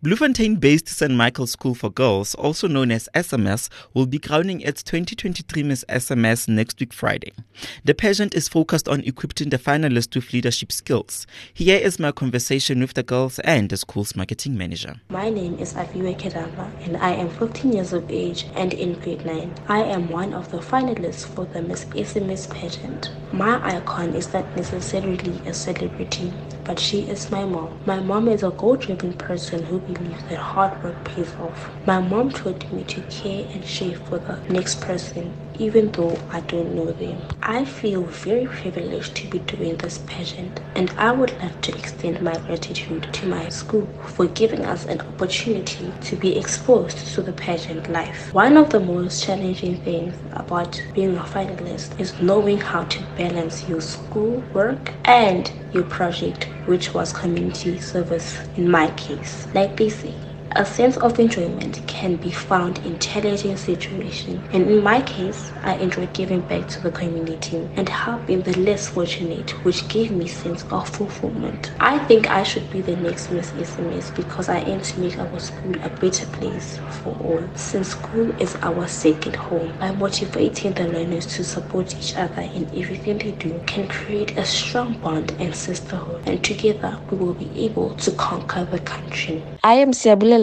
Bloemfontein-based St. Michael's School for Girls, also known as SMS, will be crowning its 2023 Miss SMS next week Friday. The pageant is focused on equipping the finalists with leadership skills. Here is my conversation with the girls and the school's marketing manager. My name is Afiwe Kedava and I am 15 years of age and in grade 9. I am one of the finalists for the Miss SMS pageant. My icon is not necessarily a celebrity, but she is my mom. My mom is a goal-driven person who believes that hard work pays off. My mom taught me to care and share for the next person, even though I don't know them. I feel very privileged to be doing this pageant, and I would like to extend my gratitude to my school for giving us an opportunity to be exposed to the pageant life. One of the most challenging things about being a finalist is knowing how to balance your school work and your project, which was community service in my case. Like they say, a sense of enjoyment can be found in challenging situations, and in my case, I enjoy giving back to the community and helping the less fortunate, which gave me sense of fulfillment. I think I should be the next Miss SMS because I aim to make our school a better place for all. Since school is our second home, by motivating the learners to support each other in everything they do, can create a strong bond and sisterhood, and together we will be able to conquer the country. I am Siabula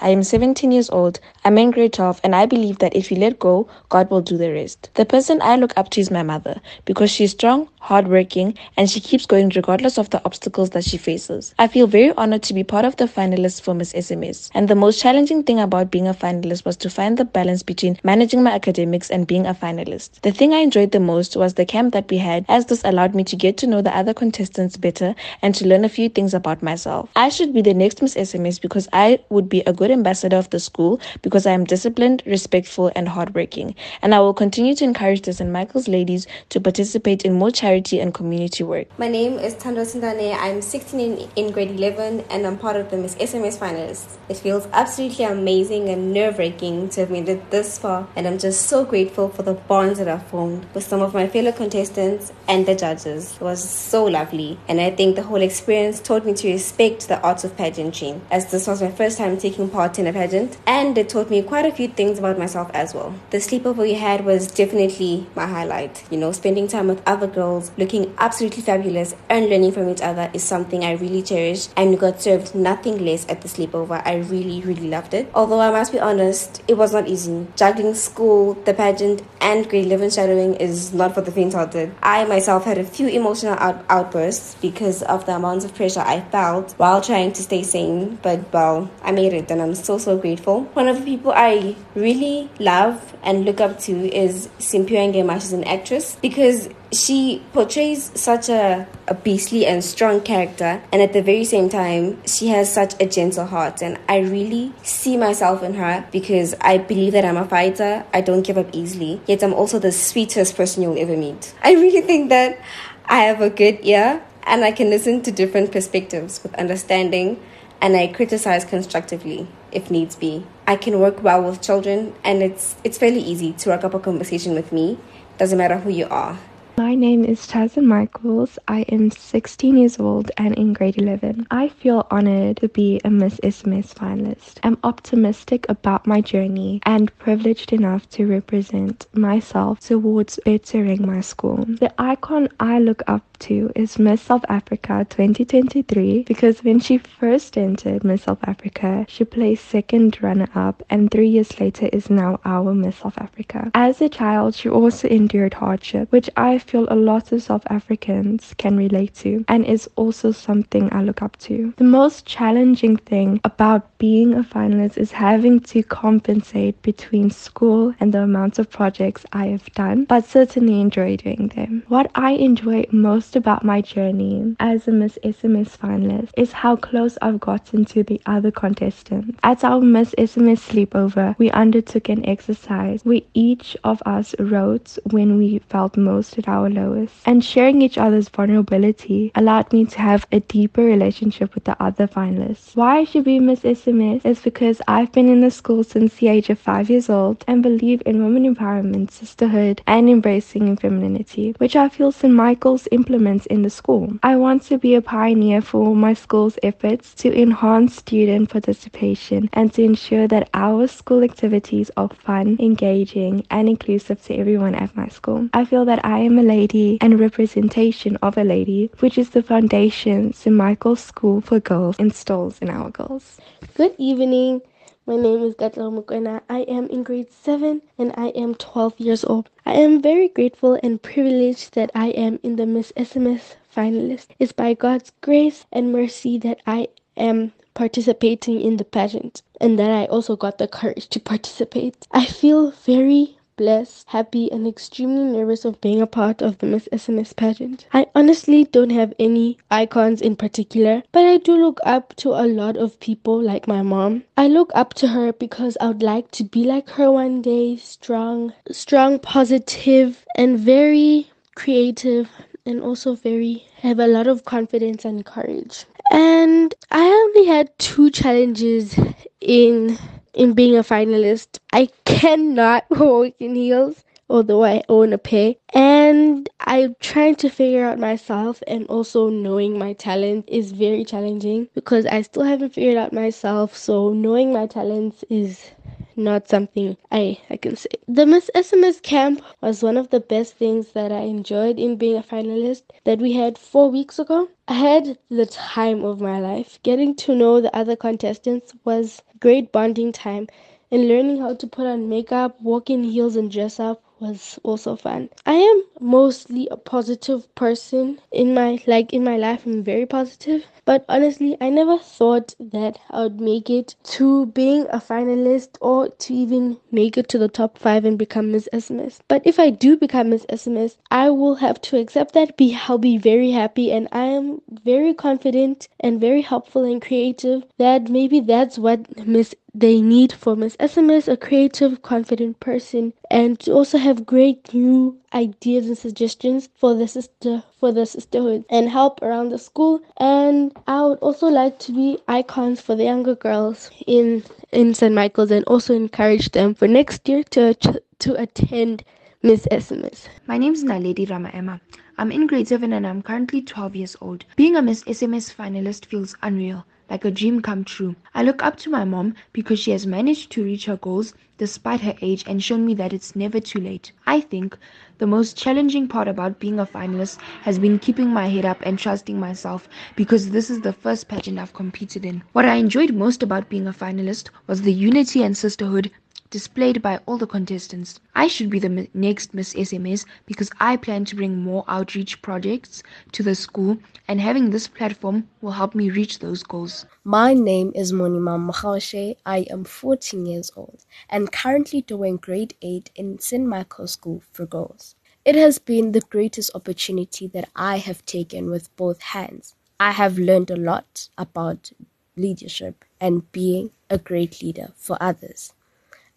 I am 17 years old. I'm in grade 12 and I believe that if you let go, God will do the rest. The person I look up to is my mother because she's strong, hardworking, and she keeps going regardless of the obstacles that she faces. I feel very honored to be part of the finalists for Miss SMS. And the most challenging thing about being a finalist was to find the balance between managing my academics and being a finalist. The thing I enjoyed the most was the camp that we had, as this allowed me to get to know the other contestants better and to learn a few things about myself. I should be the next Miss SMS because I would be a good ambassador of the school because I am disciplined, respectful, and hardworking. And I will continue to encourage the St. Michael's ladies to participate in more charity and community work. My name is Tando Sindane. I'm 16 in, in grade 11 and I'm part of the Miss SMS finalists. It feels absolutely amazing and nerve wracking to have made it this far, and I'm just so grateful for the bonds that I've formed with some of my fellow contestants and the judges. It was so lovely, and I think the whole experience taught me to respect the arts of pageantry, as this was my first time taking part in a pageant, and it taught me quite a few things about myself as well. The sleepover we had was definitely my highlight. You know, spending time with other girls, looking absolutely fabulous, and learning from each other is something I really cherish, and got served nothing less at the sleepover. I really, really loved it. Although I must be honest, it was not easy. Juggling school, the pageant, and grade 11 shadowing is not for the faint-hearted. I myself had a few emotional out- outbursts because of the amounts of pressure I felt while trying to stay sane, but well, I made it and I'm so so grateful. One of the people I really love and look up to is Simphiwe Ngema. She's an actress because she portrays such a, a beastly and strong character and at the very same time she has such a gentle heart and i really see myself in her because i believe that i'm a fighter i don't give up easily yet i'm also the sweetest person you'll ever meet i really think that i have a good ear and i can listen to different perspectives with understanding and i criticize constructively if needs be i can work well with children and it's it's fairly easy to work up a conversation with me. Doesn't matter who you are my name is Chazin Michaels. I am 16 years old and in grade 11. I feel honored to be a Miss SMS finalist. I'm optimistic about my journey and privileged enough to represent myself towards bettering my school. The icon I look up to is Miss South Africa 2023 because when she first entered Miss South Africa, she placed second runner up and three years later is now our Miss South Africa. As a child, she also endured hardship, which I feel a lot of South Africans can relate to and is also something I look up to. The most challenging thing about being a finalist is having to compensate between school and the amount of projects I have done, but certainly enjoy doing them. What I enjoy most about my journey as a Miss SMS finalist is how close I've gotten to the other contestants. At our Miss SMS sleepover, we undertook an exercise where each of us wrote when we felt most at our or lowest. And sharing each other's vulnerability allowed me to have a deeper relationship with the other finalists. Why I should be Miss SMS is because I've been in the school since the age of five years old and believe in women empowerment, sisterhood, and embracing femininity, which I feel St. Michael's implements in the school. I want to be a pioneer for my school's efforts to enhance student participation and to ensure that our school activities are fun, engaging, and inclusive to everyone at my school. I feel that I am a lady and representation of a lady, which is the foundation St. Michael's School for Girls installs in our girls. Good evening. My name is Gatlo Mukwena. I am in grade 7 and I am 12 years old. I am very grateful and privileged that I am in the Miss SMS finalist. It's by God's grace and mercy that I am participating in the pageant and that I also got the courage to participate. I feel very blessed, happy, and extremely nervous of being a part of the Miss SMS pageant. I honestly don't have any icons in particular, but I do look up to a lot of people like my mom. I look up to her because I would like to be like her one day, strong, strong, positive, and very creative and also very have a lot of confidence and courage. And I only had two challenges in in being a finalist. I cannot walk in heels, although I own a pair. And I'm trying to figure out myself, and also knowing my talent is very challenging because I still haven't figured out myself. So, knowing my talents is not something I, I can say. The Miss SMS camp was one of the best things that I enjoyed in being a finalist that we had four weeks ago. I had the time of my life. Getting to know the other contestants was great bonding time and learning how to put on makeup, walk in heels and dress up was also fun. I am mostly a positive person in my like in my life I'm very positive, but honestly, I never thought that I would make it to being a finalist or to even make it to the top 5 and become Miss SMS. But if I do become Miss SMS, I will have to accept that be I'll be very happy and I am very confident and very helpful and creative that maybe that's what Miss they need for Miss SMS a creative, confident person, and to also have great new ideas and suggestions for the sister for the sisterhood and help around the school. And I would also like to be icons for the younger girls in in St. Michael's and also encourage them for next year to to attend Miss SMS. My name is Naledi Rama Emma. I'm in grade 7 and I'm currently 12 years old. Being a Miss SMS finalist feels unreal like a dream come true. I look up to my mom because she has managed to reach her goals despite her age and shown me that it's never too late. I think the most challenging part about being a finalist has been keeping my head up and trusting myself because this is the first pageant I've competed in. What I enjoyed most about being a finalist was the unity and sisterhood displayed by all the contestants. I should be the next Miss SMS because I plan to bring more outreach projects to the school and having this platform will help me reach those goals. My name is Monima Mahaushe. I am 14 years old and currently doing grade 8 in St. Michael's School for Girls. It has been the greatest opportunity that I have taken with both hands. I have learned a lot about leadership and being a great leader for others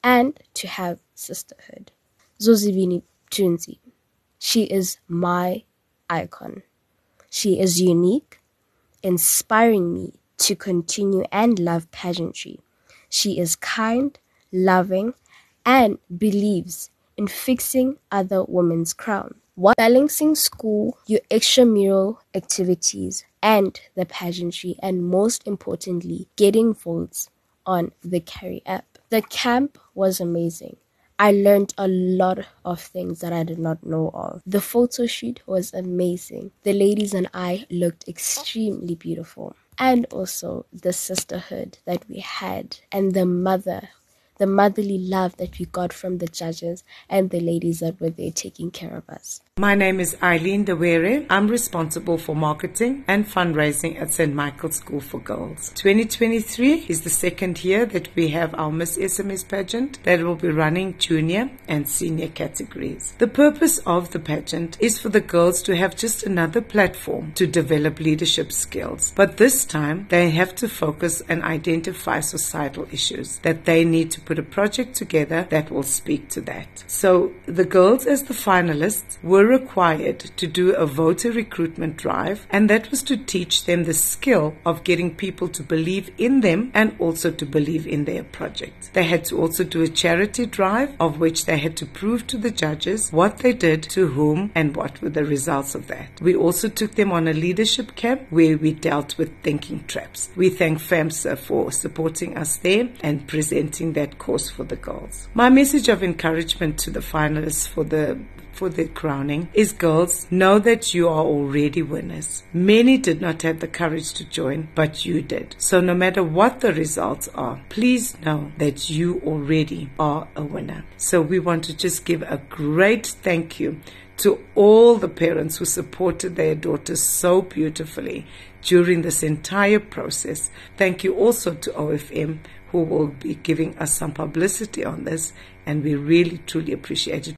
and to have sisterhood. Zozibini Tunzi. She is my icon. She is unique, inspiring me to continue and love pageantry. She is kind, loving, and believes in fixing other women's crown. While balancing school, your extramural activities, and the pageantry, and most importantly, getting votes on the Carry app. The camp was amazing. I learned a lot of things that I did not know of. The photo shoot was amazing. The ladies and I looked extremely beautiful. And also the sisterhood that we had and the mother the motherly love that we got from the judges and the ladies that were there taking care of us. My name is Eileen Ndewere. I'm responsible for marketing and fundraising at St. Michael's School for Girls. 2023 is the second year that we have our Miss SMS pageant that will be running junior and senior categories. The purpose of the pageant is for the girls to have just another platform to develop leadership skills. But this time they have to focus and identify societal issues that they need to put a project together that will speak to that. So the girls as the finalists were required to do a voter recruitment drive and that was to teach them the skill of getting people to believe in them and also to believe in their project. They had to also do a charity drive of which they had to prove to the judges what they did, to whom, and what were the results of that. We also took them on a leadership camp where we dealt with thinking traps. We thank FAMSA for supporting us there and presenting that course for the girls. My message of encouragement to the finalists for the for the crowning is girls, know that you are already winners. Many did not have the courage to join, but you did. So no matter what the results are, please know that you already are a winner. So we want to just give a great thank you to all the parents who supported their daughters so beautifully during this entire process. Thank you also to OFM who will be giving us some publicity on this and we really truly appreciate it.